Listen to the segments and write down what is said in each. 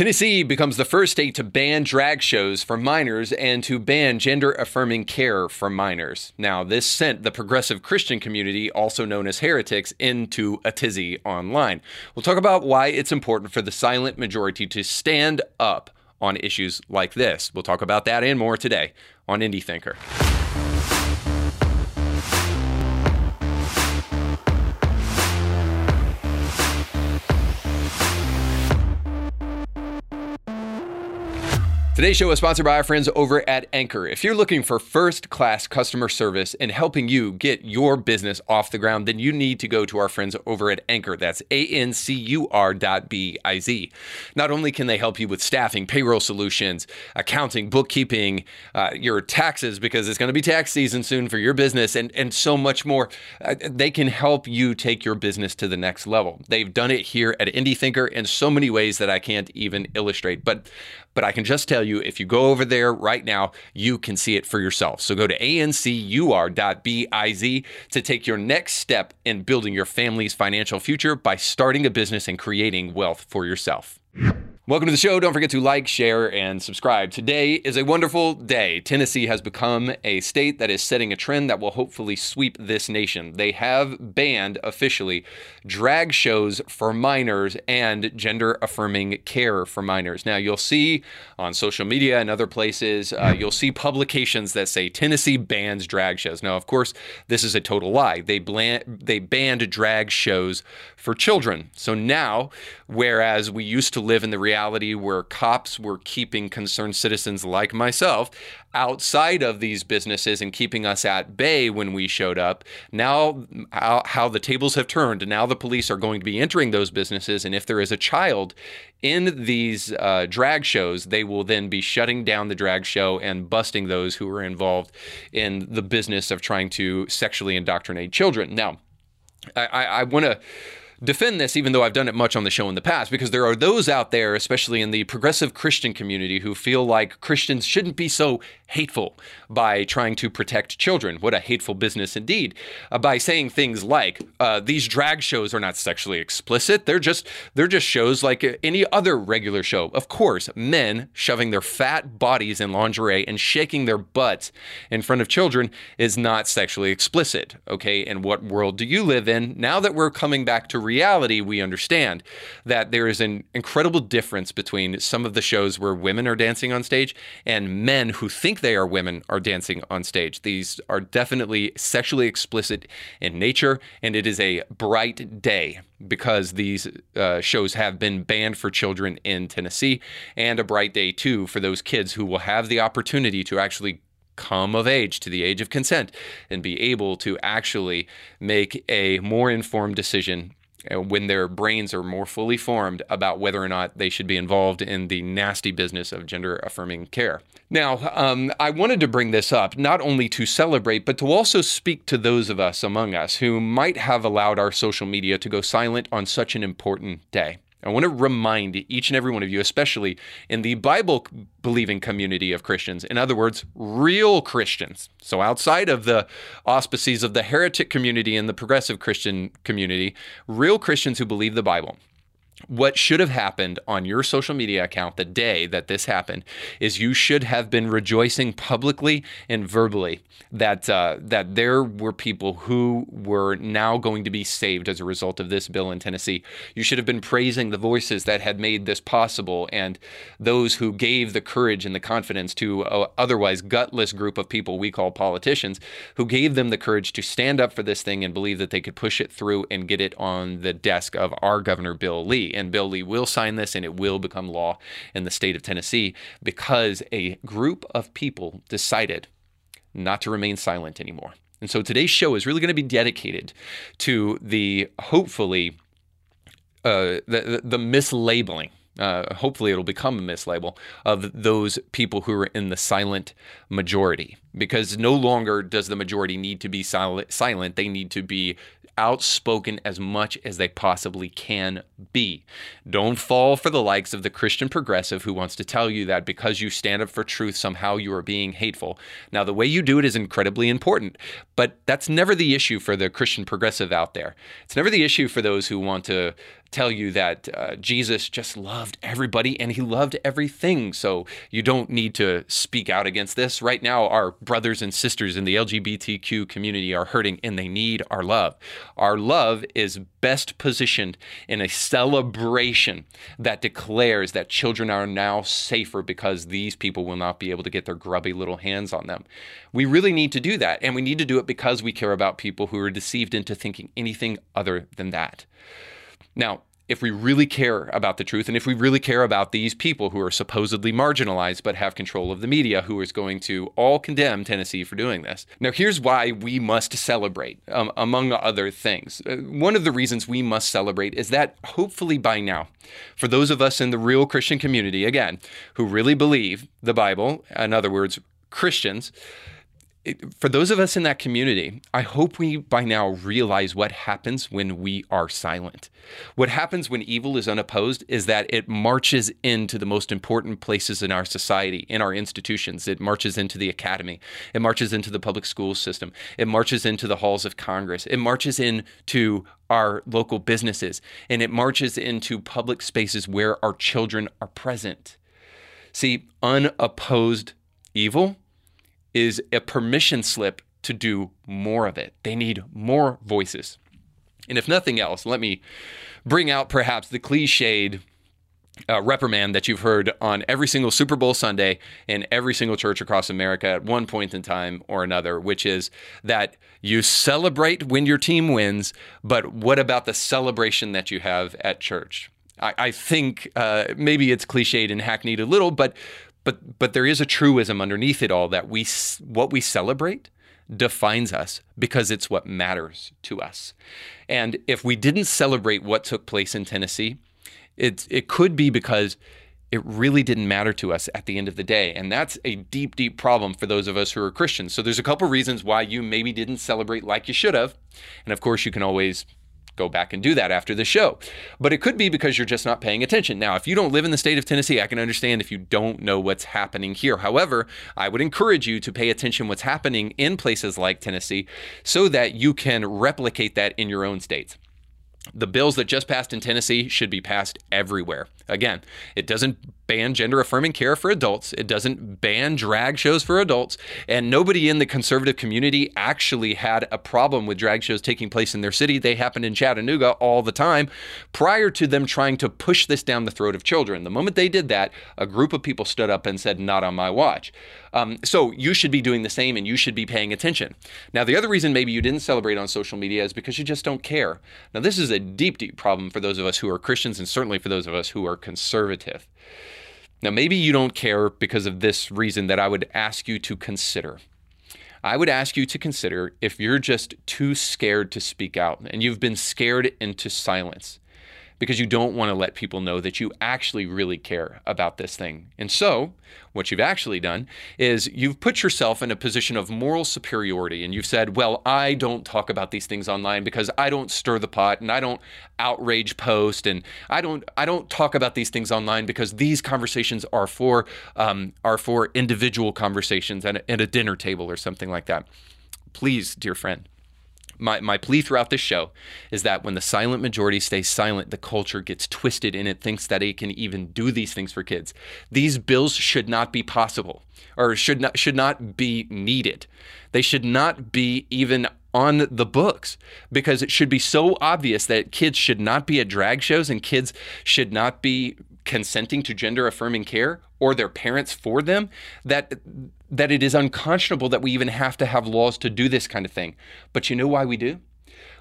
Tennessee becomes the first state to ban drag shows for minors and to ban gender affirming care for minors. Now, this sent the progressive Christian community, also known as heretics, into a tizzy online. We'll talk about why it's important for the silent majority to stand up on issues like this. We'll talk about that and more today on Indie Thinker. Today's show is sponsored by our friends over at Ancur. If you're looking for first class customer service and helping you get your business off the ground, then you need to go to our friends over at Ancur. That's A N C U R dot B I Z. Not only can they help you with staffing, payroll solutions, accounting, bookkeeping, uh, your taxes, because it's going to be tax season soon for your business, and, and so much more, uh, they can help you take your business to the next level. They've done it here at Indie Thinker in so many ways that I can't even illustrate. But but I can just tell you if you go over there right now, you can see it for yourself. So go to ancur.biz to take your next step in building your family's financial future by starting a business and creating wealth for yourself. Welcome to the show. Don't forget to like, share, and subscribe. Today is a wonderful day. Tennessee has become a state that is setting a trend that will hopefully sweep this nation. They have banned officially drag shows for minors and gender affirming care for minors. Now, you'll see on social media and other places, uh, you'll see publications that say Tennessee bans drag shows. Now, of course, this is a total lie. They, bland, they banned drag shows for children. So now, whereas we used to live in the reality where cops were keeping concerned citizens like myself outside of these businesses and keeping us at bay when we showed up, now how, how the tables have turned. Now the police are going to be entering those businesses, and if there is a child in these uh, drag shows, they will then be shutting down the drag show and busting those who are involved in the business of trying to sexually indoctrinate children. Now, I, I, I want to defend this, even though I've done it much on the show in the past, because there are those out there, especially in the progressive Christian community, who feel like Christians shouldn't be so hateful by trying to protect children. What a hateful business indeed. Uh, by saying things like uh, these drag shows are not sexually explicit; they're just they're just shows like any other regular show. Of course, men shoving their fat bodies in lingerie and shaking their butts in front of children is not sexually explicit. Okay, and what world do you live in? Now that we're coming back to reality, we understand that there is an incredible difference between some of the shows where women are dancing on stage and men who think they are women are dancing on stage. These are definitely sexually explicit in nature, and it is a bright day because these uh, shows have been banned for children in Tennessee, and a bright day too for those kids who will have the opportunity to actually come of age to the age of consent and be able to actually make a more informed decision when their brains are more fully formed about whether or not they should be involved in the nasty business of gender affirming care. Now, um, I wanted to bring this up not only to celebrate, but to also speak to those of us among us who might have allowed our social media to go silent on such an important day. I want to remind each and every one of you, especially in the Bible believing community of Christians, in other words, real Christians. So outside of the auspices of the heretic community and the progressive Christian community, real Christians who believe the Bible what should have happened on your social media account the day that this happened is you should have been rejoicing publicly and verbally that uh, that there were people who were now going to be saved as a result of this bill in Tennessee. You should have been praising the voices that had made this possible and those who gave the courage and the confidence to otherwise gutless group of people we call politicians who gave them the courage to stand up for this thing and believe that they could push it through and get it on the desk of our governor Bill Lee and Bill Lee will sign this and it will become law in the state of Tennessee because a group of people decided not to remain silent anymore. And so today's show is really going to be dedicated to the hopefully uh, the, the mislabeling uh, hopefully it'll become a mislabel of those people who are in the silent majority because no longer does the majority need to be silent, silent they need to be outspoken as much as they possibly can be. Don't fall for the likes of the Christian progressive who wants to tell you that because you stand up for truth, somehow you are being hateful. Now, the way you do it is incredibly important, but that's never the issue for the Christian progressive out there. It's never the issue for those who want to tell you that uh, Jesus just loved everybody and he loved everything. So you don't need to speak out against this. Right now, our brothers and sisters in the LGBTQ community are hurting and they need our love. Our love is best positioned in a celebration that declares that children are now safer because these people will not be able to get their grubby little hands on them. We really need to do that. And we need to do it because we care about people who are deceived into thinking anything other than that. Now, if we really care about the truth and if we really care about these people who are supposedly marginalized but have control of the media who is going to all condemn Tennessee for doing this. Now, here's why we must celebrate, um, among other things. Uh, one of the reasons we must celebrate is that hopefully by now, for those of us in the real Christian community, again, who really believe the Bible, in other words, Christians, for those of us in that community, I hope we by now realize what happens when we are silent. What happens when evil is unopposed is that it marches into the most important places in our society, in our institutions. It marches into the academy, it marches into the public school system, it marches into the halls of Congress, it marches into our local businesses, and it marches into public spaces where our children are present. See, unopposed evil is a permission slip to do more of it. They need more voices. And if nothing else, let me bring out perhaps the cliched uh, reprimand that you've heard on every single Super Bowl Sunday in every single church across America at one point in time or another, which is that you celebrate when your team wins, but what about the celebration that you have at church? I, think uh, maybe it's cliched and hackneyed a little, but but but there is a truism underneath it all that we what we celebrate defines us because it's what matters to us. And if we didn't celebrate what took place in Tennessee, it it could be because it really didn't matter to us at the end of the day. And that's a deep, deep problem for those of us who are Christians. So there's a couple reasons why you maybe didn't celebrate like you should have. And of course, you can always go back and do that after the show. But it could be because you're just not paying attention. Now, if you don't live in the state of Tennessee, I can understand if you don't know what's happening here. However, I would encourage you to pay attention what's happening in places like Tennessee so that you can replicate that in your own states. The bills that just passed in Tennessee should be passed everywhere. Again, it doesn't ban gender affirming care for adults. It doesn't ban drag shows for adults. And nobody in the conservative community actually had a problem with drag shows taking place in their city. They happened in Chattanooga all the time prior to them trying to push this down the throat of children. The moment they did that, a group of people stood up and said, Not on my watch. Um, so you should be doing the same and you should be paying attention. Now, the other reason maybe you didn't celebrate on social media is because you just don't care. Now, this is a deep, deep problem for those of us who are Christians and certainly for those of us who are conservative. Now, maybe you don't care because of this reason that I would ask you to consider. I would ask you to consider if you're just too scared to speak out and you've been scared into silence because you don't want to let people know that you actually really care about this thing. And so, what you've actually done is you've put yourself in a position of moral superiority and you've said, Well, I don't talk about these things online because I don't stir the pot and I don't outrage post and I don't I don't talk about these things online because these conversations are for um, are for individual conversations at a, at a dinner table or something like that. Please, dear friend, my, my plea throughout this show is that when the silent majority stays silent, the culture gets twisted and it thinks that it can even do these things for kids. These bills should not be possible or should not should not be needed. They should not be even on the books because it should be so obvious that kids should not be at drag shows and kids should not be consenting to gender affirming care or their parents for them that that it is unconscionable that we even have to have laws to do this kind of thing. But you know why we do?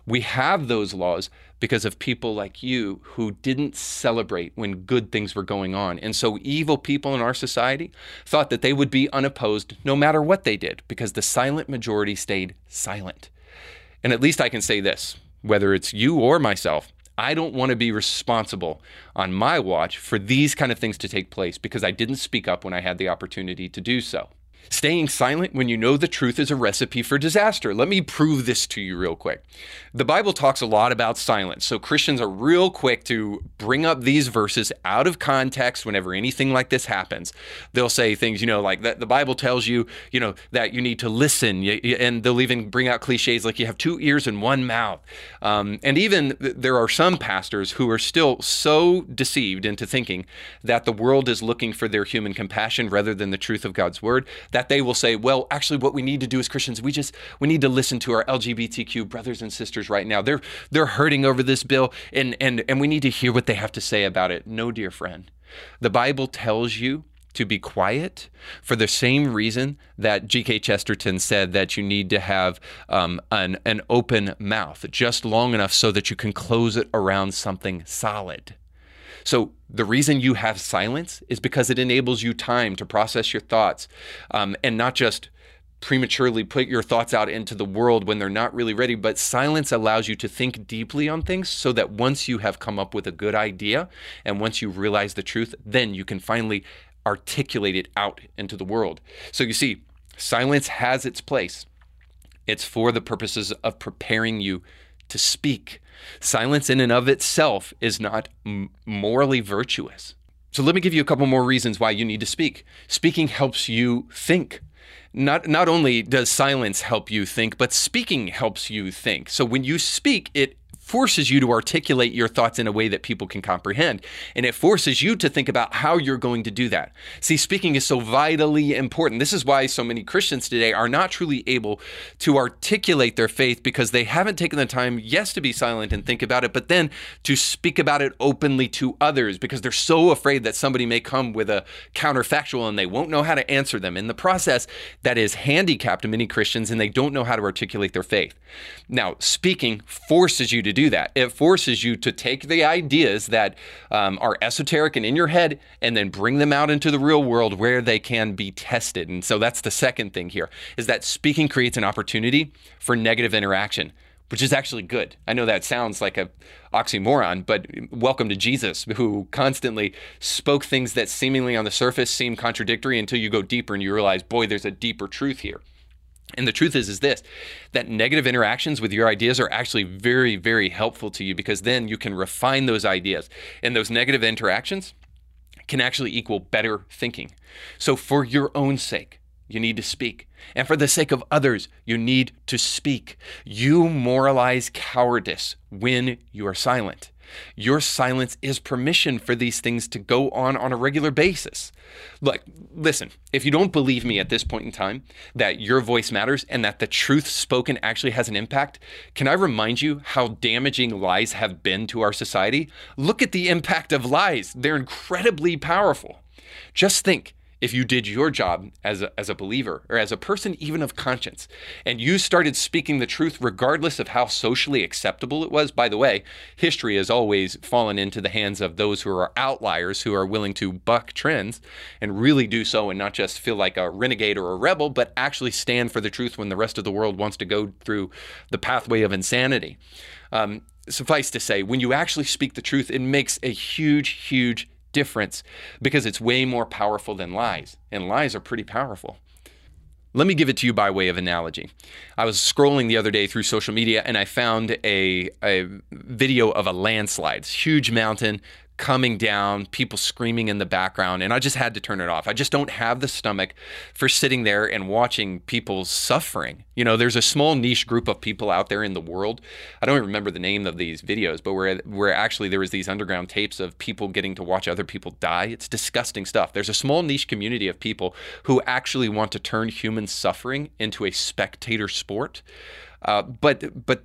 We have those laws because of people like you who didn't celebrate when good things were going on. And so evil people in our society thought that they would be unopposed no matter what they did because the silent majority stayed silent. And at least I can say this whether it's you or myself, I don't want to be responsible on my watch for these kind of things to take place because I didn't speak up when I had the opportunity to do so. Staying silent when you know the truth is a recipe for disaster. Let me prove this to you real quick. The Bible talks a lot about silence, so Christians are real quick to bring up these verses out of context whenever anything like this happens. They'll say things, you know, like that the Bible tells you, you know, that you need to listen, and they'll even bring out cliches like you have two ears and one mouth. Um, and even there are some pastors who are still so deceived into thinking that the world is looking for their human compassion rather than the truth of God's word that they will say, well, actually, what we need to do as Christians, we just we need to listen to our LGBTQ brothers and sisters right now. They're they're hurting over this bill, and and and we need to hear what they have to say about it. No, dear friend, the Bible tells you to be quiet for the same reason that G.K. Chesterton said that you need to have um, an, an open mouth just long enough so that you can close it around something solid. So the reason you have silence is because it enables you time to process your thoughts um, and not just prematurely put your thoughts out into the world when they're not really ready. But silence allows you to think deeply on things so that once you have come up with a good idea and once you realize the truth, then you can finally articulate it out into the world. So you see, silence has its place. It's for the purposes of preparing you to speak. Silence in and of itself is not m- morally virtuous. So let me give you a couple more reasons why you need to speak. Speaking helps you think. Not not only does silence help you think, but speaking helps you think. So when you speak, it forces you to articulate your thoughts in a way that people can comprehend. And it forces you to think about how you're going to do that. See, speaking is so vitally important. This is why so many Christians today are not truly able to articulate their faith because they haven't taken the time, yes, to be silent and think about it, but then to speak about it openly to others because they're so afraid that somebody may come with a counterfactual and they won't know how to answer them. In the process, that is handicapped many Christians and they don't know how to articulate their faith. Now, speaking forces you to do that. It forces you to take the ideas that um, are esoteric and in your head and then bring them out into the real world where they can be tested. And so that's the second thing here is that speaking creates an opportunity for negative interaction which is actually good. I know that sounds like a oxymoron, but welcome to Jesus, who constantly spoke things that seemingly on the surface seem contradictory until you go deeper and you realize, boy, there's a deeper truth here. And the truth is is this that negative interactions with your ideas are actually very very helpful to you because then you can refine those ideas. And those negative interactions can actually equal better thinking. So for your own sake, you need to speak. And for the sake of others, you need to speak. You moralize cowardice when you are silent. Your silence is permission for these things to go on on a regular basis. Look, listen, if you don't believe me at this point in time that your voice matters and that the truth spoken actually has an impact, can I remind you how damaging lies have been to our society? Look at the impact of lies, they're incredibly powerful. Just think if you did your job as a, as a believer or as a person even of conscience and you started speaking the truth regardless of how socially acceptable it was. By the way history has always fallen into the hands of those who are outliers who are willing to buck trends and really do so and not just feel like a renegade or a rebel but actually stand for the truth when the rest of the world wants to go through the pathway of insanity. Um, suffice to say when you actually speak the truth it makes a huge huge difference because it's way more powerful than lies, and lies are pretty powerful. Let me give it to you by way of analogy. I was scrolling the other day through social media and I found a, a video of a landslide, huge mountain, coming down, people screaming in the background, and I just had to turn it off. I just don't have the stomach for sitting there and watching people suffering. You know, there's a small niche group of people out there in the world. I don't even remember the name of these videos, but where where actually there was these underground tapes of people getting to watch other people die. It's disgusting stuff. There's a small niche community of people who actually want to turn human suffering into a spectator sport. Uh, but but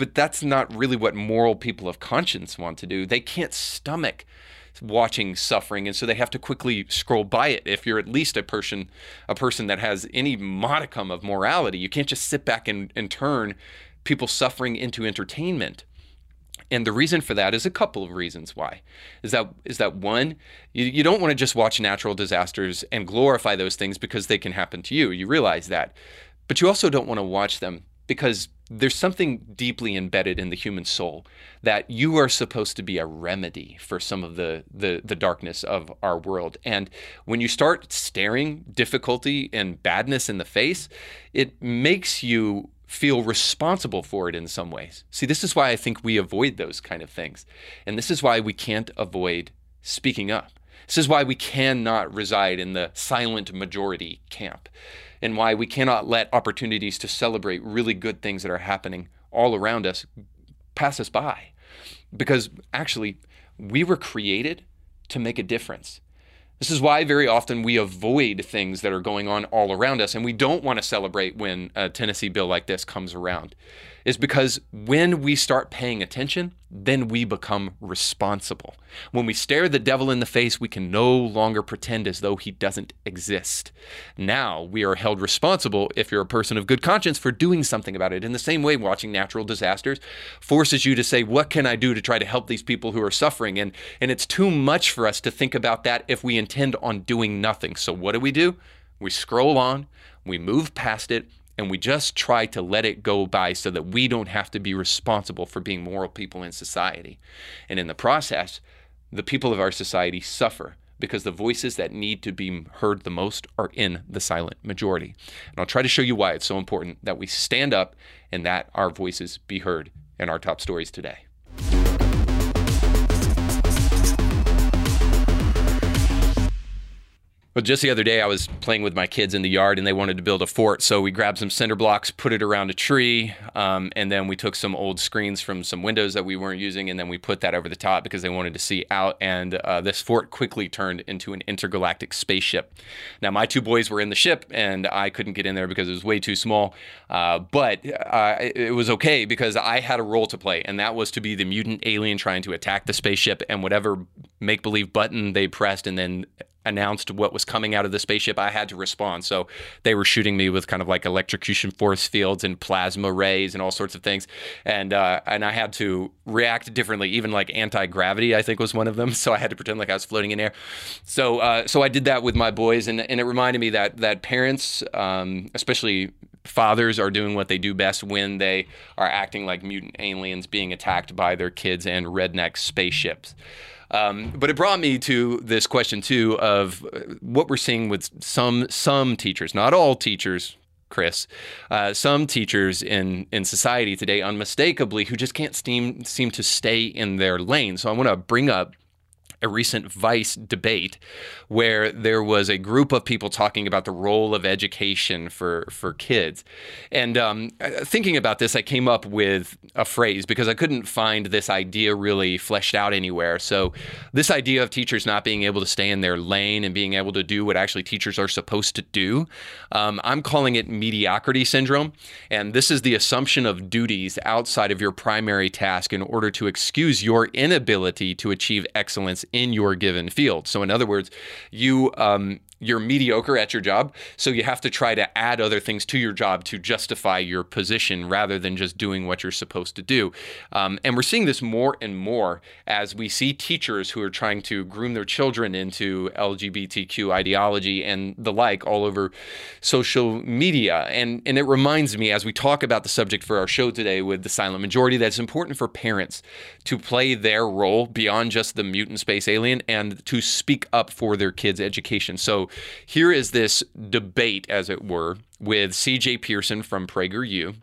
but that's not really what moral people of conscience want to do. They can't stomach watching suffering and so they have to quickly scroll by it. If you're at least a person a person that has any modicum of morality you can't just sit back and, and turn people suffering into entertainment. And the reason for that is a couple of reasons why. Is that is that one you, you don't want to just watch natural disasters and glorify those things because they can happen to you. You realize that. But you also don't want to watch them because there's something deeply embedded in the human soul that you are supposed to be a remedy for some of the, the, the darkness of our world. And when you start staring difficulty and badness in the face, it makes you feel responsible for it in some ways. See, this is why I think we avoid those kind of things. And this is why we can't avoid speaking up. This is why we cannot reside in the silent majority camp and why we cannot let opportunities to celebrate really good things that are happening all around us pass us by. Because actually, we were created to make a difference. This is why very often we avoid things that are going on all around us and we don't want to celebrate when a Tennessee bill like this comes around is because when we start paying attention, then we become responsible. When we stare the devil in the face, we can no longer pretend as though he doesn't exist. Now we are held responsible, if you're a person of good conscience, for doing something about it. In the same way, watching natural disasters forces you to say, What can I do to try to help these people who are suffering? And, and it's too much for us to think about that if we intend on doing nothing. So what do we do? We scroll on, we move past it, and we just try to let it go by so that we don't have to be responsible for being moral people in society. And in the process, the people of our society suffer because the voices that need to be heard the most are in the silent majority. And I'll try to show you why it's so important that we stand up and that our voices be heard in our top stories today. But just the other day, I was playing with my kids in the yard and they wanted to build a fort. So we grabbed some cinder blocks, put it around a tree, um, and then we took some old screens from some windows that we weren't using, and then we put that over the top because they wanted to see out. And uh, this fort quickly turned into an intergalactic spaceship. Now, my two boys were in the ship, and I couldn't get in there because it was way too small. Uh, but uh, it was okay because I had a role to play, and that was to be the mutant alien trying to attack the spaceship, and whatever make believe button they pressed, and then announced what was coming out of the spaceship, I had to respond. So they were shooting me with kind of like electrocution force fields and plasma rays and all sorts of things, and uh, and I had to react differently. Even like anti gravity, I think was one of them. So I had to pretend like I was floating in air. So uh, so I did that with my boys, and and it reminded me that that parents, um, especially fathers are doing what they do best when they are acting like mutant aliens being attacked by their kids and redneck spaceships. Um, but it brought me to this question too of what we're seeing with some some teachers, not all teachers, Chris, uh, some teachers in in society today, unmistakably, who just can't seem seem to stay in their lane. So I want to bring up a recent Vice debate where there was a group of people talking about the role of education for for kids. And um, thinking about this, I came up with a phrase because I couldn't find this idea really fleshed out anywhere. So this idea of teachers not being able to stay in their lane and being able to do what actually teachers are supposed to do, um, I'm calling it mediocrity syndrome. And this is the assumption of duties outside of your primary task in order to excuse your inability to achieve excellence in your given field. So, in other words, you um, you're mediocre at your job, so you have to try to add other things to your job to justify your position rather than just doing what you're supposed to do. Um, and we're seeing this more and more as we see teachers who are trying to groom their children into LGBTQ ideology and the like all over social media. And and it reminds me as we talk about the subject for our show today with the silent majority that it's important for parents to play their role beyond just the mutant space alien and to speak up for their kids' education. So here is this debate, as it were, with CJ Pearson from PragerU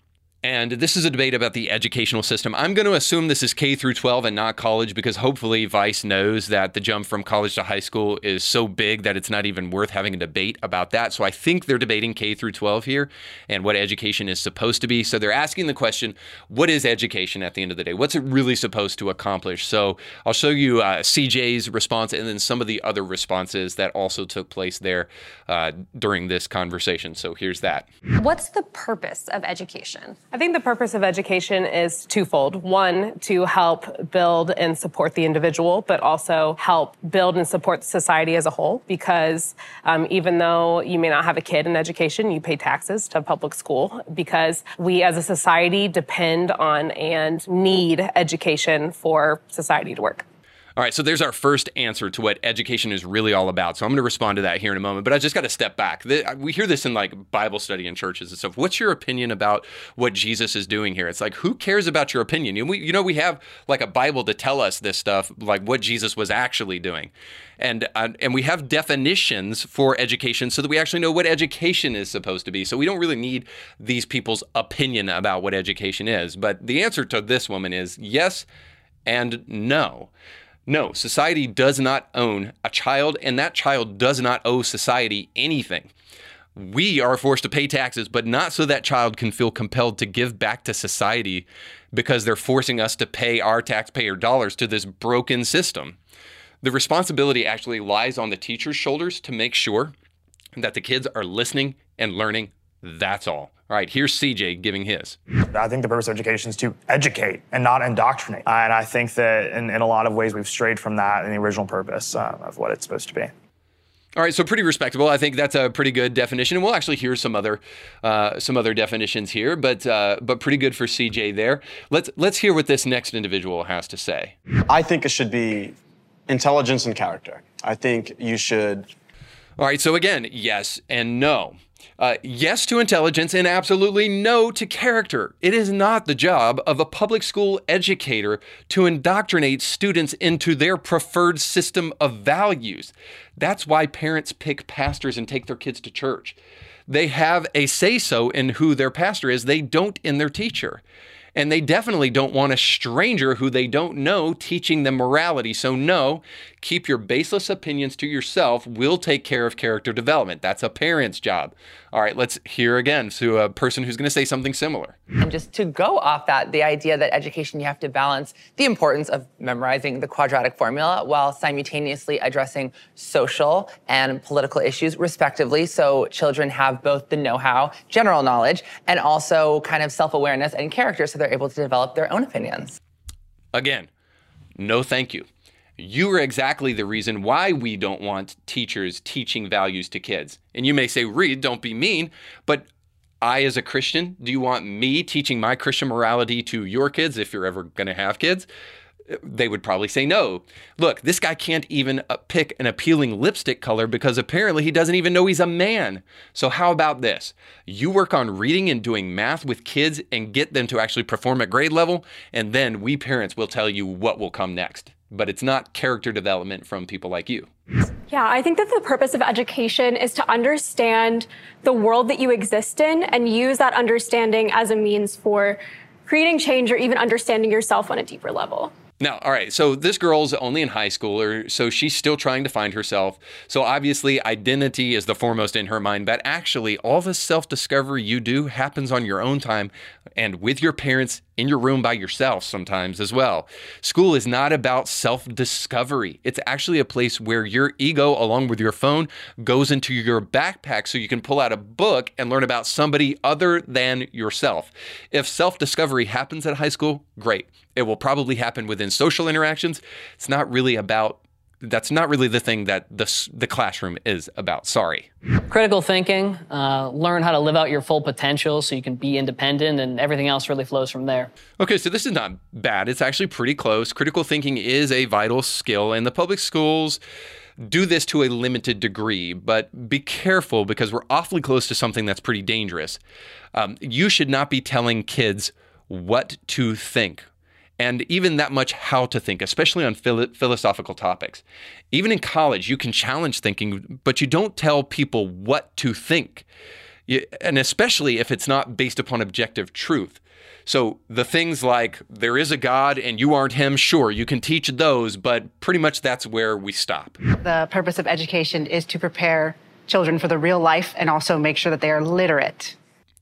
and this is a debate about the educational system. I'm going to assume this is K through 12 and not college because hopefully Vice knows that the jump from college to high school is so big that it's not even worth having a debate about that. So I think they're debating K through 12 here and what education is supposed to be. So they're asking the question, what is education at the end of the day? What's it really supposed to accomplish? So I'll show you uh, CJ's response and then some of the other responses that also took place there uh, during this conversation. So here's that. What's the purpose of education? I think the purpose of education is twofold. One, to help build and support the individual, but also help build and support society as a whole. Because um, even though you may not have a kid in education, you pay taxes to public school because we as a society depend on and need education for society to work. All right, so there's our first answer to what education is really all about. So I'm going to respond to that here in a moment, but I just got to step back. We hear this in like Bible study in churches and stuff. What's your opinion about what Jesus is doing here? It's like, who cares about your opinion? You know, we have like a Bible to tell us this stuff, like what Jesus was actually doing. And, uh, and we have definitions for education so that we actually know what education is supposed to be. So we don't really need these people's opinion about what education is. But the answer to this woman is yes and no. No, society does not own a child, and that child does not owe society anything. We are forced to pay taxes, but not so that child can feel compelled to give back to society because they're forcing us to pay our taxpayer dollars to this broken system. The responsibility actually lies on the teacher's shoulders to make sure that the kids are listening and learning. That's all. All right, here's CJ giving his. I think the purpose of education is to educate and not indoctrinate. And I think that in, in a lot of ways we've strayed from that in the original purpose uh, of what it's supposed to be. All right, so pretty respectable. I think that's a pretty good definition, and we'll actually hear some other uh, some other definitions here, but uh, but pretty good for CJ there. Let's let's hear what this next individual has to say. I think it should be intelligence and character. I think you should. All right, so again, yes and no. Uh, yes to intelligence and absolutely no to character. It is not the job of a public school educator to indoctrinate students into their preferred system of values. That's why parents pick pastors and take their kids to church. They have a say so in who their pastor is, they don't in their teacher. And they definitely don't want a stranger who they don't know teaching them morality. So, no, keep your baseless opinions to yourself. We'll take care of character development. That's a parent's job. All right, let's hear again to a person who's going to say something similar. And just to go off that, the idea that education, you have to balance the importance of memorizing the quadratic formula while simultaneously addressing social and political issues, respectively. So children have both the know how, general knowledge, and also kind of self awareness and character so they're able to develop their own opinions. Again, no thank you. You are exactly the reason why we don't want teachers teaching values to kids. And you may say, Reed, don't be mean, but I, as a Christian, do you want me teaching my Christian morality to your kids if you're ever going to have kids? They would probably say no. Look, this guy can't even uh, pick an appealing lipstick color because apparently he doesn't even know he's a man. So, how about this? You work on reading and doing math with kids and get them to actually perform at grade level, and then we parents will tell you what will come next but it's not character development from people like you. Yeah, I think that the purpose of education is to understand the world that you exist in and use that understanding as a means for creating change or even understanding yourself on a deeper level. Now, all right, so this girl's only in high school, or so she's still trying to find herself. So obviously, identity is the foremost in her mind, but actually, all the self discovery you do happens on your own time and with your parents in your room by yourself sometimes as well. School is not about self discovery, it's actually a place where your ego, along with your phone, goes into your backpack so you can pull out a book and learn about somebody other than yourself. If self discovery happens at high school, great. It will probably happen within social interactions. It's not really about that's not really the thing that the, the classroom is about. Sorry. Critical thinking, uh, learn how to live out your full potential so you can be independent, and everything else really flows from there. Okay, so this is not bad. It's actually pretty close. Critical thinking is a vital skill, and the public schools do this to a limited degree, but be careful because we're awfully close to something that's pretty dangerous. Um, you should not be telling kids what to think and even that much how to think, especially on philo- philosophical topics. Even in college, you can challenge thinking, but you don't tell people what to think, you, and especially if it's not based upon objective truth. So the things like there is a God and you aren't him, sure, you can teach those, but pretty much that's where we stop. The purpose of education is to prepare children for the real life and also make sure that they are literate.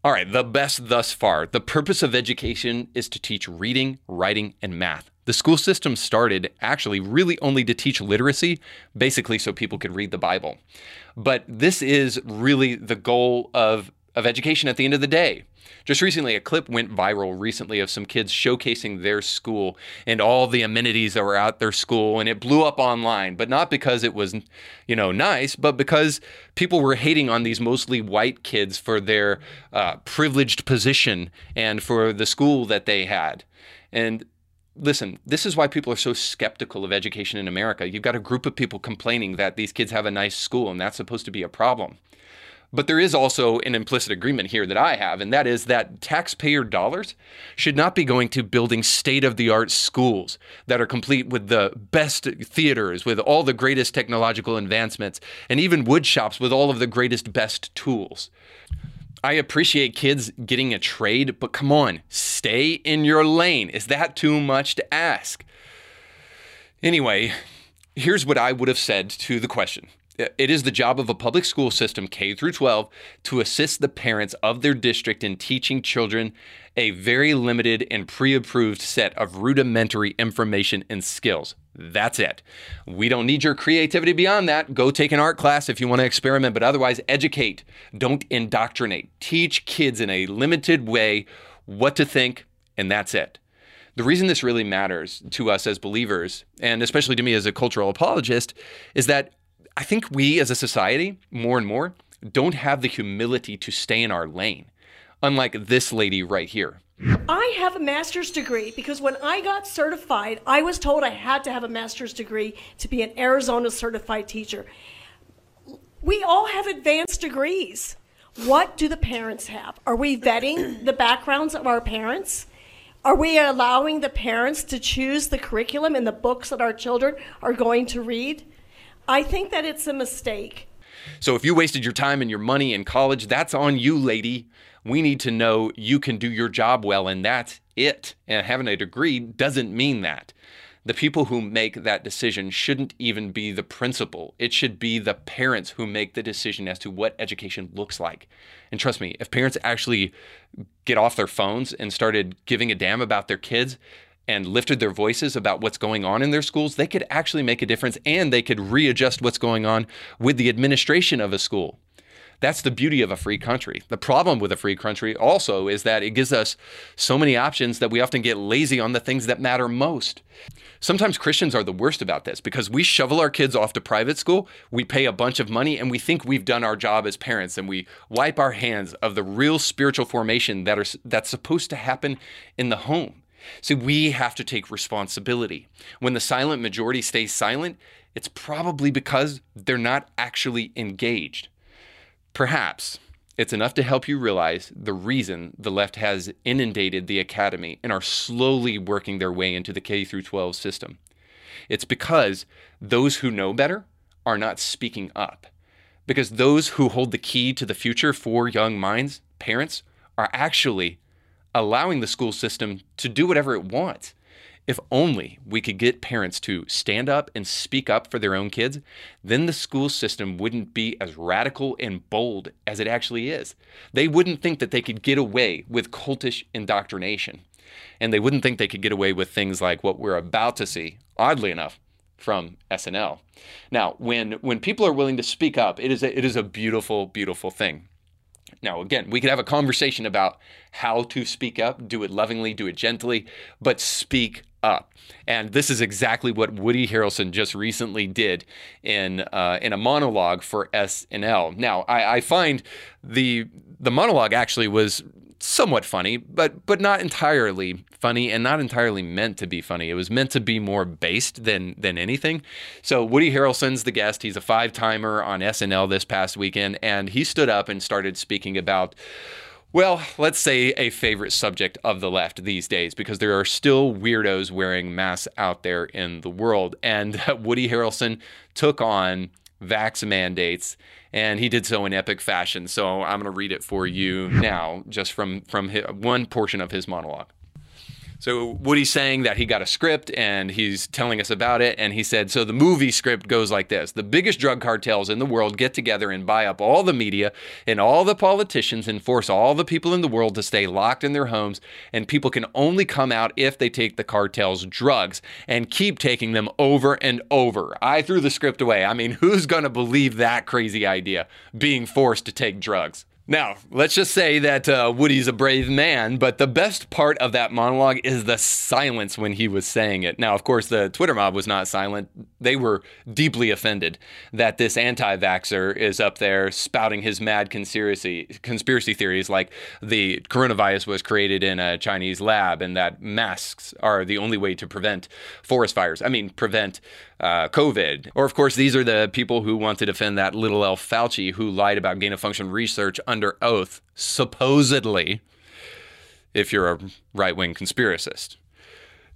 All right, the best thus far. The purpose of education is to teach reading, writing, and math. The school system started actually really only to teach literacy, basically so people could read the Bible. But this is really the goal of, of education at the end of the day. Just recently, a clip went viral recently of some kids showcasing their school and all the amenities that were at their school, and it blew up online. But not because it was, you know, nice, but because people were hating on these mostly white kids for their uh, privileged position and for the school that they had. And listen, this is why people are so skeptical of education in America. You've got a group of people complaining that these kids have a nice school and that's supposed to be a problem. But there is also an implicit agreement here that I have, and that is that taxpayer dollars should not be going to building state of the art schools that are complete with the best theaters, with all the greatest technological advancements, and even wood shops with all of the greatest, best tools. I appreciate kids getting a trade, but come on, stay in your lane. Is that too much to ask? Anyway, here's what I would have said to the question it is the job of a public school system, K through 12, to assist the parents of their district in teaching children a very limited and pre approved set of rudimentary information and skills. That's it. We don't need your creativity beyond that. Go take an art class if you want to experiment, but otherwise, educate. Don't indoctrinate. Teach kids in a limited way what to think, and that's it. The reason this really matters to us as believers, and especially to me as a cultural apologist, is that I think we as a society, more and more, don't have the humility to stay in our lane, unlike this lady right here. I have a master's degree because when I got certified, I was told I had to have a master's degree to be an Arizona certified teacher. We all have advanced degrees. What do the parents have? Are we vetting the backgrounds of our parents? Are we allowing the parents to choose the curriculum and the books that our children are going to read? I think that it's a mistake. So if you wasted your time and your money in college, that's on you, lady. We need to know you can do your job well, and that's it. And having a degree doesn't mean that. The people who make that decision shouldn't even be the principal. It should be the parents who make the decision as to what education looks like. And trust me, if parents actually get off their phones and started giving a damn about their kids, and lifted their voices about what's going on in their schools, they could actually make a difference and they could readjust what's going on with the administration of a school. That's the beauty of a free country. The problem with a free country also is that it gives us so many options that we often get lazy on the things that matter most. Sometimes Christians are the worst about this because we shovel our kids off to private school, we pay a bunch of money, and we think we've done our job as parents, and we wipe our hands of the real spiritual formation that are that's supposed to happen in the home. See, we have to take responsibility. When the silent majority stays silent, it's probably because they're not actually engaged. Perhaps it's enough to help you realize the reason the left has inundated the academy and are slowly working their way into the K through 12 system. It's because those who know better are not speaking up. Because those who hold the key to the future for young minds, parents, are actually allowing the school system to do whatever it wants. If only we could get parents to stand up and speak up for their own kids, then the school system wouldn't be as radical and bold as it actually is. They wouldn't think that they could get away with cultish indoctrination. And they wouldn't think they could get away with things like what we're about to see, oddly enough, from SNL. Now, when when people are willing to speak up, it is a, it is a beautiful, beautiful thing. Now, again, we could have a conversation about how to speak up, do it lovingly, do it gently, but speak up. And this is exactly what Woody Harrelson just recently did in uh, in a monologue for SNL. Now, I, I find the the monologue actually was somewhat funny, but but not entirely funny and not entirely meant to be funny. It was meant to be more based than than anything. So Woody Harrelson's the guest. He's a five timer on SNL this past weekend, and he stood up and started speaking about. Well, let's say a favorite subject of the left these days, because there are still weirdos wearing masks out there in the world. And Woody Harrelson took on vax mandates and he did so in epic fashion. So I'm going to read it for you now, just from from his, one portion of his monologue. So Woody's saying that he got a script and he's telling us about it. And he said, so the movie script goes like this The biggest drug cartels in the world get together and buy up all the media and all the politicians and force all the people in the world to stay locked in their homes. And people can only come out if they take the cartel's drugs and keep taking them over and over. I threw the script away. I mean, who's going to believe that crazy idea? Being forced to take drugs. Now, let's just say that uh, Woody's a brave man, but the best part of that monologue is the silence when he was saying it. Now, of course, the Twitter mob was not silent. They were deeply offended that this anti vaxxer is up there spouting his mad conspiracy, conspiracy theories like the coronavirus was created in a Chinese lab and that masks are the only way to prevent forest fires. I mean, prevent uh, COVID. Or, of course, these are the people who want to defend that little elf Fauci who lied about gain of function research under oath, supposedly, if you're a right wing conspiracist.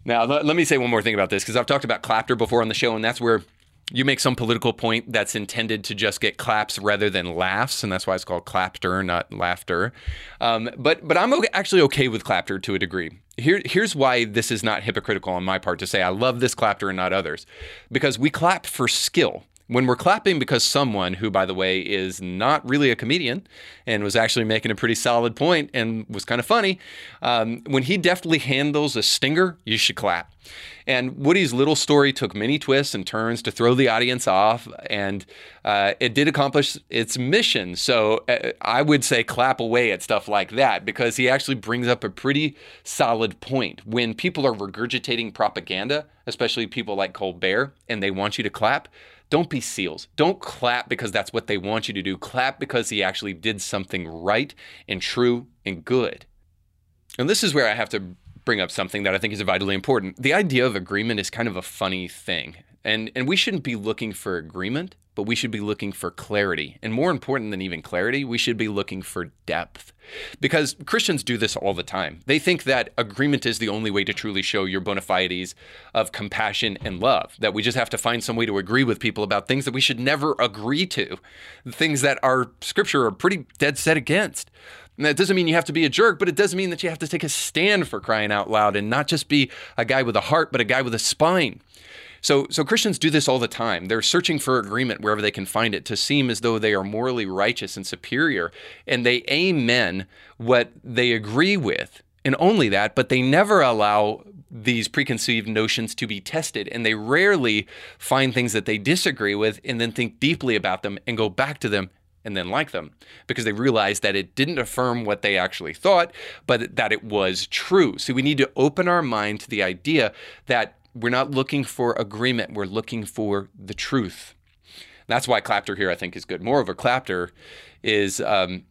Now, let, let me say one more thing about this because I've talked about Clapter before on the show, and that's where you make some political point that's intended to just get claps rather than laughs, and that's why it's called clapter, not laughter. Um, but but I'm okay, actually okay with clapter to a degree. Here, here's why this is not hypocritical on my part to say I love this clapter and not others, because we clap for skill when we're clapping because someone who, by the way, is not really a comedian and was actually making a pretty solid point and was kind of funny, um, when he deftly handles a stinger, you should clap. And Woody's little story took many twists and turns to throw the audience off, and uh, it did accomplish its mission. So uh, I would say clap away at stuff like that because he actually brings up a pretty solid point. When people are regurgitating propaganda, especially people like Colbert, and they want you to clap, don't be seals. Don't clap because that's what they want you to do. Clap because he actually did something right and true and good. And this is where I have to bring up something that I think is vitally important. The idea of agreement is kind of a funny thing. And and we shouldn't be looking for agreement but we should be looking for clarity. And more important than even clarity, we should be looking for depth. Because Christians do this all the time. They think that agreement is the only way to truly show your bona fides of compassion and love, that we just have to find some way to agree with people about things that we should never agree to, things that our scripture are pretty dead set against. And that doesn't mean you have to be a jerk, but it does mean that you have to take a stand for crying out loud and not just be a guy with a heart, but a guy with a spine. So, so Christians do this all the time. They're searching for agreement wherever they can find it to seem as though they are morally righteous and superior, and they amen what they agree with, and only that. But they never allow these preconceived notions to be tested, and they rarely find things that they disagree with and then think deeply about them and go back to them and then like them because they realize that it didn't affirm what they actually thought, but that it was true. So we need to open our mind to the idea that we're not looking for agreement. We're looking for the truth. That's why clapter here I think is good. Moreover, clapter is um,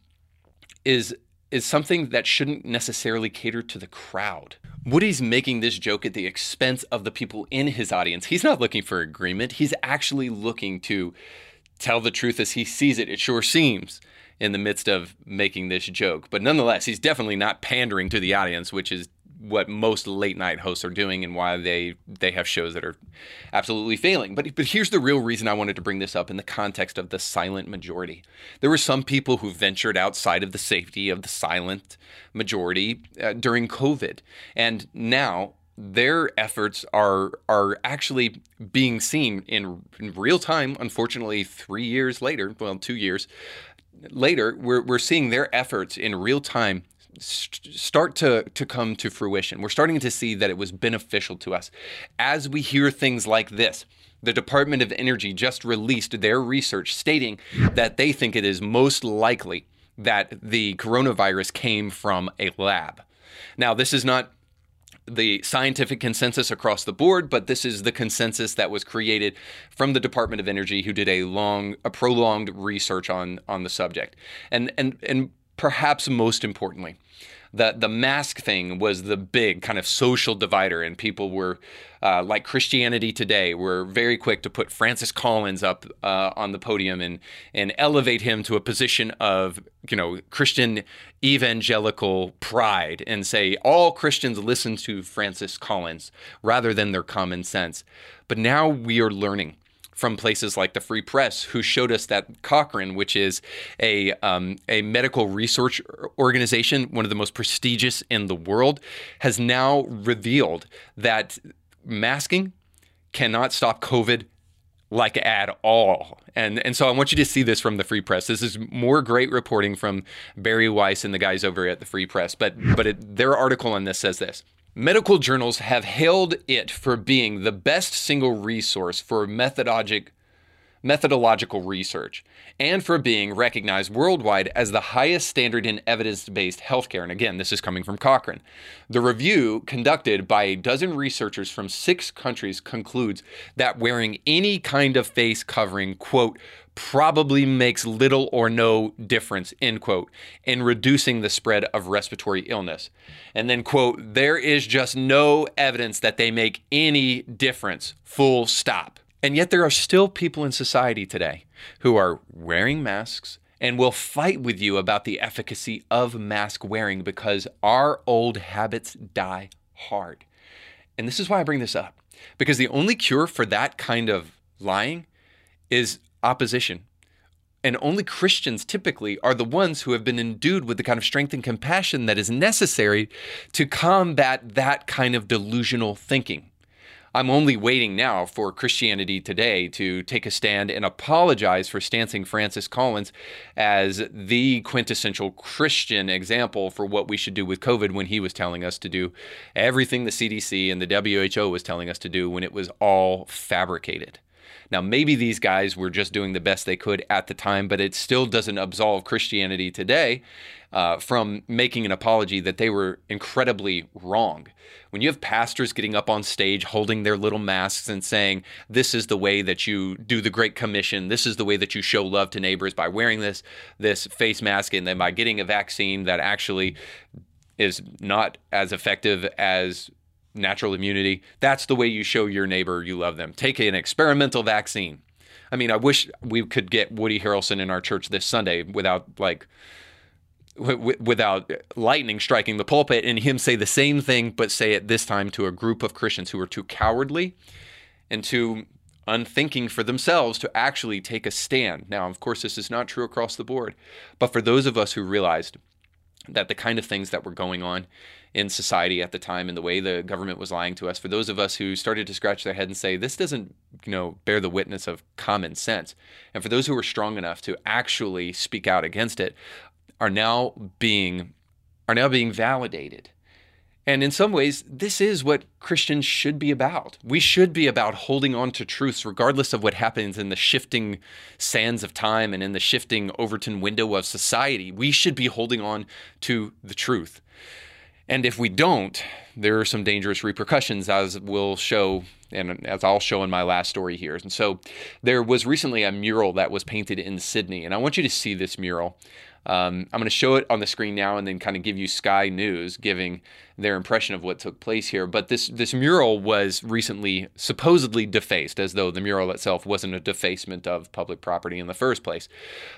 is is something that shouldn't necessarily cater to the crowd. Woody's making this joke at the expense of the people in his audience. He's not looking for agreement. He's actually looking to tell the truth as he sees it. It sure seems in the midst of making this joke. But nonetheless, he's definitely not pandering to the audience, which is what most late night hosts are doing and why they they have shows that are absolutely failing. But but here's the real reason I wanted to bring this up in the context of the silent majority. There were some people who ventured outside of the safety of the silent majority uh, during COVID, and now their efforts are are actually being seen in, in real time. Unfortunately, three years later, well, two years later, we're we're seeing their efforts in real time start to, to come to fruition. We're starting to see that it was beneficial to us. As we hear things like this, the Department of Energy just released their research stating that they think it is most likely that the coronavirus came from a lab. Now, this is not the scientific consensus across the board, but this is the consensus that was created from the Department of Energy, who did a long, a prolonged research on on the subject. And and and perhaps most importantly, the the mask thing was the big kind of social divider, and people were uh, like Christianity Today were very quick to put Francis Collins up uh, on the podium and and elevate him to a position of you know Christian evangelical pride and say all Christians listen to Francis Collins rather than their common sense. But now we are learning from places like the Free Press, who showed us that Cochrane, which is a um, a medical research organization, one of the most prestigious in the world, has now revealed that masking cannot stop COVID like at all. And and so I want you to see this from the Free Press. This is more great reporting from Bari Weiss and the guys over at the Free Press. But but it, their article on this says this. Medical journals have hailed it for being the best single resource for methodologic methodological research, and for being recognized worldwide as the highest standard in evidence based healthcare. And again, this is coming from Cochrane. The review, conducted by a dozen researchers from six countries, concludes that wearing any kind of face covering, quote, probably makes little or no difference, end quote, in reducing the spread of respiratory illness. And then, quote, there is just no evidence that they make any difference, full stop. And yet, there are still people in society today who are wearing masks and will fight with you about the efficacy of mask wearing because our old habits die hard. And this is why I bring this up because the only cure for that kind of lying is opposition. And only Christians typically are the ones who have been endued with the kind of strength and compassion that is necessary to combat that kind of delusional thinking. I'm only waiting now for Christianity Today to take a stand and apologize for stancing Francis Collins as the quintessential Christian example for what we should do with COVID when he was telling us to do everything the CDC and the WHO was telling us to do when it was all fabricated. Now, maybe these guys were just doing the best they could at the time, but it still doesn't absolve Christianity today uh, from making an apology that they were incredibly wrong. When you have pastors getting up on stage holding their little masks and saying, This is the way that you do the Great Commission, this is the way that you show love to neighbors by wearing this, this face mask and then by getting a vaccine that actually is not as effective as natural immunity. That's the way you show your neighbor you love them. Take an experimental vaccine. I mean, I wish we could get Woody Harrelson in our church this Sunday without like w- without lightning striking the pulpit and him say the same thing but say it this time to a group of Christians who are too cowardly and too unthinking for themselves to actually take a stand. Now, of course, this is not true across the board, but for those of us who realized that the kind of things that were going on in society at the time and the way the government was lying to us. For those of us who started to scratch their head and say this doesn't you know bear the witness of common sense and for those who were strong enough to actually speak out against it are now being are now being validated and in some ways, this is what Christians should be about. We should be about holding on to truths regardless of what happens in the shifting sands of time and in the shifting Overton window of society. We should be holding on to the truth. And if we don't, there are some dangerous repercussions, as we'll show, and as I'll show in my last story here. And so there was recently a mural that was painted in Sydney, and I want you to see this mural. Um, I'm going to show it on the screen now and then kind of give you Sky News giving their impression of what took place here. But this this mural was recently supposedly defaced, as though the mural itself wasn't a defacement of public property in the first place.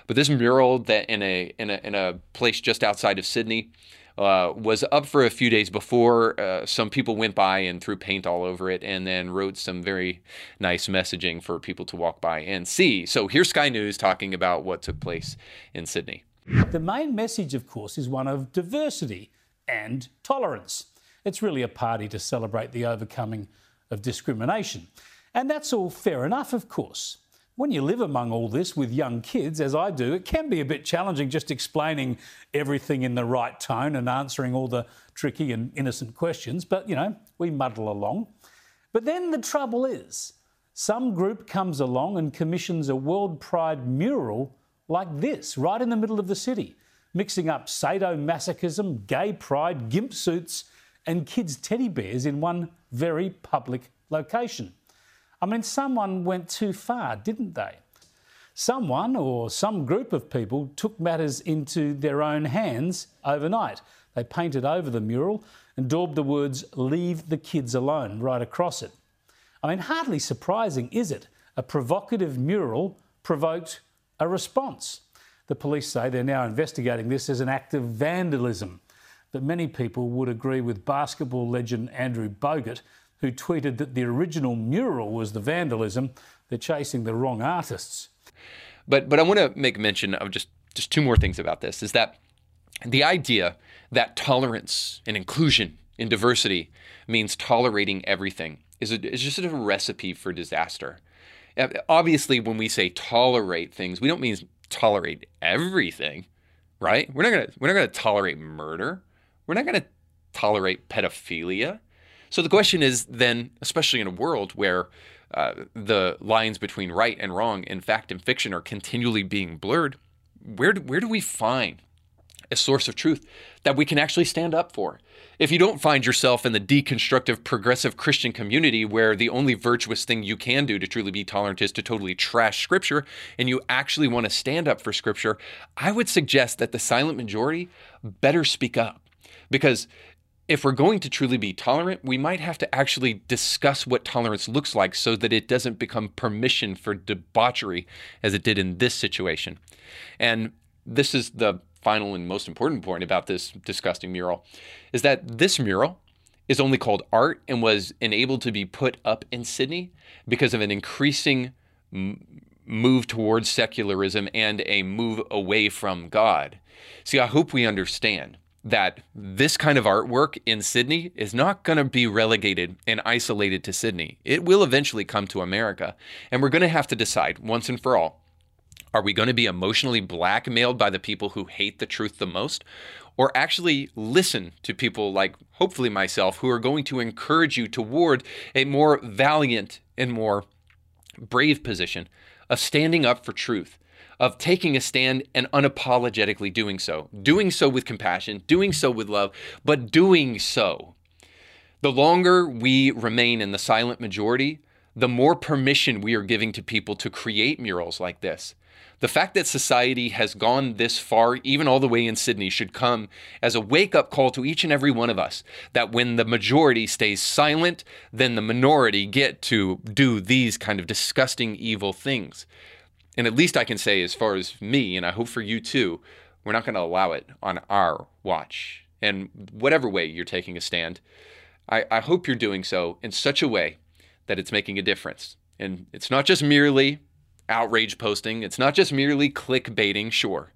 But this mural that in a in a in a place just outside of Sydney uh, was up for a few days before uh, some people went by and threw paint all over it and then wrote some very nice messaging for people to walk by and see. So here's Sky News talking about what took place in Sydney. The main message, of course, is one of diversity and tolerance. It's really a party to celebrate the overcoming of discrimination. And that's all fair enough, of course. When you live among all this with young kids, as I do, it can be a bit challenging just explaining everything in the right tone and answering all the tricky and innocent questions. But, you know, we muddle along. But then the trouble is, some group comes along and commissions a World Pride mural like this, right in the middle of the city, mixing up sadomasochism, gay pride, gimp suits, and kids' teddy bears in one very public location. I mean, someone went too far, didn't they? Someone or some group of people took matters into their own hands overnight. They painted over the mural and daubed the words, Leave the kids alone, right across it. I mean, hardly surprising, is it? A provocative mural provoked a response. The police say they're now investigating this as an act of vandalism. But many people would agree with basketball legend Andrew Bogut who tweeted that the original mural was the vandalism. They're chasing the wrong artists. But but I want to make mention of just just two more things about this is that the idea that tolerance and inclusion and diversity means tolerating everything is, a, is just a recipe for disaster. Obviously, when we say tolerate things, we don't mean tolerate everything, right? We're not gonna we're not gonna tolerate murder. We're not gonna tolerate pedophilia. So the question is then, especially in a world where uh, the lines between right and wrong in fact and fiction are continually being blurred, where do, where do we find a source of truth that we can actually stand up for? If you don't find yourself in the deconstructive progressive Christian community where the only virtuous thing you can do to truly be tolerant is to totally trash scripture and you actually want to stand up for scripture, I would suggest that the silent majority better speak up because if we're going to truly be tolerant, we might have to actually discuss what tolerance looks like so that it doesn't become permission for debauchery as it did in this situation. And this is the final and most important point about this disgusting mural is that this mural is only called art and was enabled to be put up in Sydney because of an increasing m- move towards secularism and a move away from God. See, I hope we understand that this kind of artwork in Sydney is not going to be relegated and isolated to Sydney. It will eventually come to America. And we're going to have to decide once and for all are we going to be emotionally blackmailed by the people who hate the truth the most? Or actually listen to people like, hopefully, myself, who are going to encourage you toward a more valiant and more brave position of standing up for truth, of taking a stand and unapologetically doing so, doing so with compassion, doing so with love, but doing so. The longer we remain in the silent majority, the more permission we are giving to people to create murals like this. The fact that society has gone this far, even all the way in Sydney, should come as a wake up call to each and every one of us that when the majority stays silent, then the minority get to do these kind of disgusting, evil things. And at least I can say, as far as me, and I hope for you too, we're not going to allow it on our watch. And whatever way you're taking a stand, I, I hope you're doing so in such a way that it's making a difference. And it's not just merely outrage posting. It's not just merely clickbaiting, sure,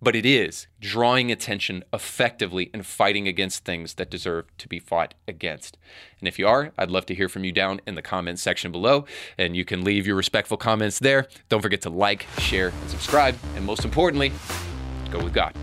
but it is drawing attention effectively and fighting against things that deserve to be fought against. And if you are, I'd love to hear from you down in the comments section below. And you can leave your respectful comments there. Don't forget to like, share, and subscribe. And most importantly, go with God.